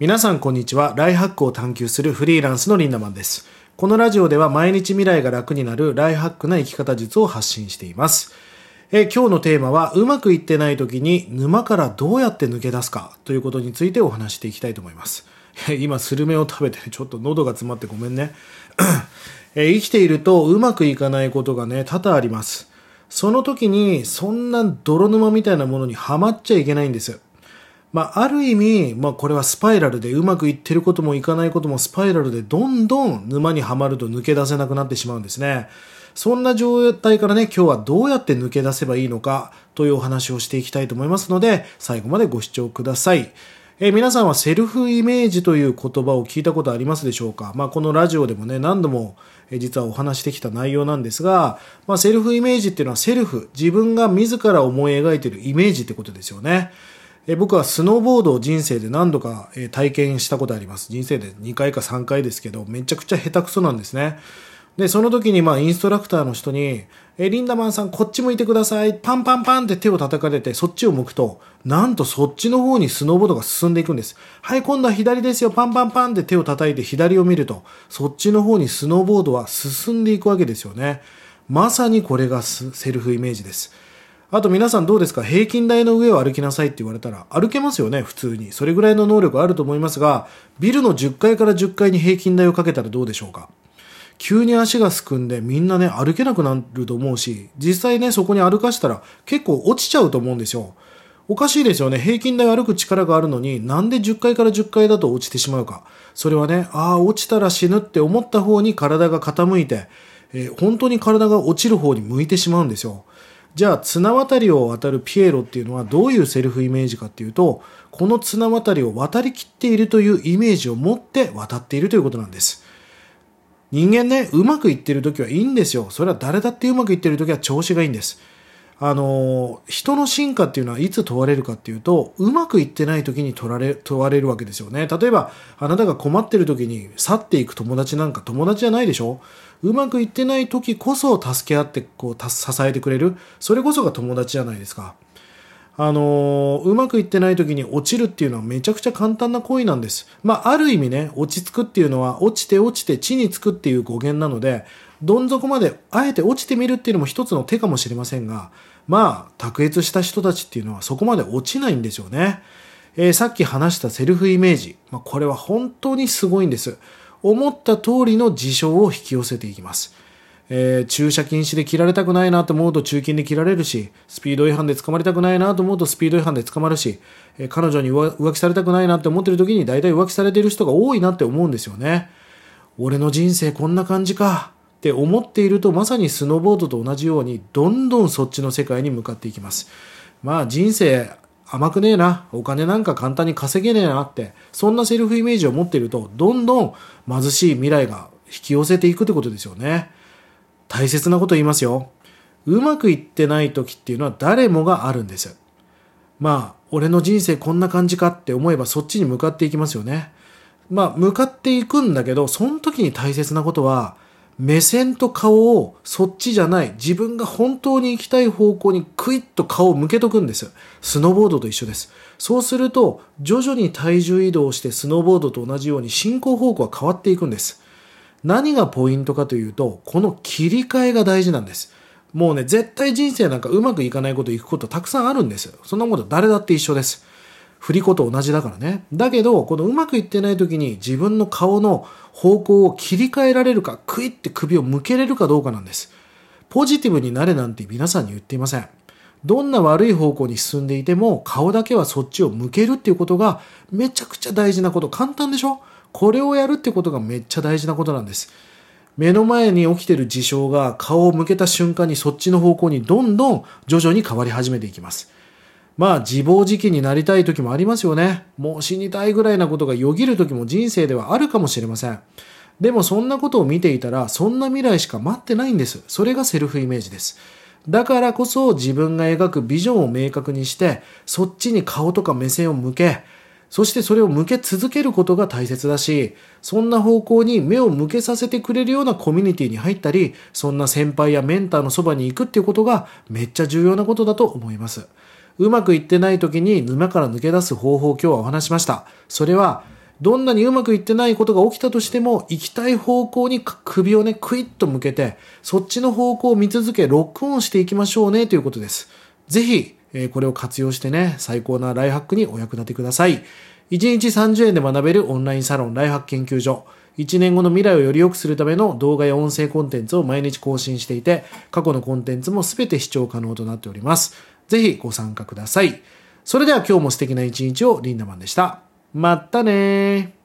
皆さんこんにちは。ライハックを探求するフリーランスのリンダマンです。このラジオでは毎日未来が楽になるライハックな生き方術を発信しています。え今日のテーマは、うまくいってない時に沼からどうやって抜け出すかということについてお話していきたいと思います。今、スルメを食べてちょっと喉が詰まってごめんね。え生きているとうまくいかないことがね、多々あります。その時に、そんな泥沼みたいなものにはまっちゃいけないんです。まあ、ある意味、まあ、これはスパイラルでうまくいってることもいかないこともスパイラルでどんどん沼にはまると抜け出せなくなってしまうんですね。そんな状態からね、今日はどうやって抜け出せばいいのかというお話をしていきたいと思いますので、最後までご視聴ください。え皆さんはセルフイメージという言葉を聞いたことありますでしょうか？まあ、このラジオでもね、何度も実はお話してきた内容なんですが、まあ、セルフイメージっていうのはセルフ、自分が自ら思い描いているイメージってことですよね。え僕はスノーボードを人生で何度かえ体験したことあります。人生で2回か3回ですけど、めちゃくちゃ下手くそなんですね。で、その時にまあインストラクターの人に、え、リンダマンさんこっち向いてください。パンパンパンって手を叩かれてそっちを向くと、なんとそっちの方にスノーボードが進んでいくんです。はい、今度は左ですよ。パンパンパンって手を叩いて左を見ると、そっちの方にスノーボードは進んでいくわけですよね。まさにこれがセルフイメージです。あと皆さんどうですか？平均台の上を歩きなさいって言われたら歩けますよね普通に。それぐらいの能力あると思いますが、ビルの10階から10階に平均台をかけたらどうでしょうか？急に足がすくんでみんなね歩けなくなると思うし、実際ねそこに歩かしたら結構落ちちゃうと思うんですよ。おかしいですよね。平均台歩く力があるのになんで10階から10階だと落ちてしまうか？それはね、ああ、落ちたら死ぬって思った方に体が傾いて、えー本当に体が落ちる方に向いてしまうんですよ。じゃあ綱渡りを渡るピエロっていうのはどういうセルフイメージかっていうとこの綱渡りを渡りきっているというイメージを持って渡っているということなんです。人間ねうまくいってる時はいいんですよ。それは誰だってうまくいってる時は調子がいいんです。あの人の進化っていうのはいつ問われるかっていうとうまくいってない時に問われ問われるわけですよね。例えばあなたが困ってる時に去っていく友達なんか友達じゃないでしょ？うまくいってない時こそ助け合ってこう支えてくれる。それこそが友達じゃないですか。あのうまくいってない時に落ちるっていうのはめちゃくちゃ簡単な行為なんです。まあ、ある意味ね、落ち着くっていうのは、落ちて落ちて地につくっていう語源なので、どん底まであえて落ちてみるっていうのも一つの手かもしれませんが、まあ、卓越した人たちっていうのはそこまで落ちないんですよね。えーさっき話したセルフイメージ。まあ、これは本当にすごいんです。思った通りの事象を引き寄せていきます。えー駐車禁止で切られたくないなと思うと中金で切られるし、スピード違反で捕まりたくないなと思うとスピード違反で捕まるし、えー彼女に浮浮気されたくないなって思ってる時に大体浮気されてる人が多いなって思うんですよね。俺の人生こんな感じかって思っているとまさにスノーボードと同じようにどんどんそっちの世界に向かっていきます。まあ人生甘くねえな、お金なんか簡単に稼げねえなって、そんなセルフイメージを持っていると、どんどん貧しい未来が引き寄せていくってことですよね。大切なこと言いますよ。うまくいってない時っていうのは誰もがあるんです。まあ、俺の人生こんな感じかって思えばそっちに向かっていきますよね。まあ、向かっていくんだけど、その時に大切なことは、目線と顔をそっちじゃない、自分が本当に行きたい方向にクイッと顔を向けとくんです。スノーボードと一緒です。そうすると、徐々に体重移動してスノーボードと同じように進行方向は変わっていくんです。何がポイントかというと、この切り替えが大事なんです。もうね、絶対人生なんかうまくいかないこと、いくことたくさんあるんです。そんなこと誰だって一緒です。振り子と同じだからね。だけど、このうまくいってない時に自分の顔の方向を切り替えられるか、クイって首を向けれるかどうかなんです。ポジティブになれなんて皆さんに言っていません。どんな悪い方向に進んでいても、顔だけはそっちを向けるっていうことがめちゃくちゃ大事なこと。簡単でしょ？これをやるってことがめっちゃ大事なことなんです。目の前に起きてる事象が顔を向けた瞬間にそっちの方向にどんどん徐々に変わり始めていきます。まあ自暴自棄になりたい時もありますよね。もう死にたいぐらいなことがよぎる時も人生ではあるかもしれません。でもそんなことを見ていたらそんな未来しか待ってないんです。それがセルフイメージです。だからこそ自分が描くビジョンを明確にしてそっちに顔とか目線を向けそしてそれを向け続けることが大切だし、そんな方向に目を向けさせてくれるようなコミュニティに入ったり、そんな先輩やメンターのそばに行くっていうことがめっちゃ重要なことだと思います。うまくいってない時に沼から抜け出す方法を今日はお話しました。それは、どんなにうまくいってないことが起きたとしても、行きたい方向に首をね、クイッと向けて、そっちの方向を見続け、ロックオンしていきましょうね、ということです。ぜひ、えこれを活用してね、最高なライフハックにお役立てください。1日30円で学べるオンラインサロンライフハック研究所。1年後の未来をより良くするための動画や音声コンテンツを毎日更新していて、過去のコンテンツも全て視聴可能となっております。ぜひご参加ください。それでは今日も素敵な一日をリンダマンでした。まったね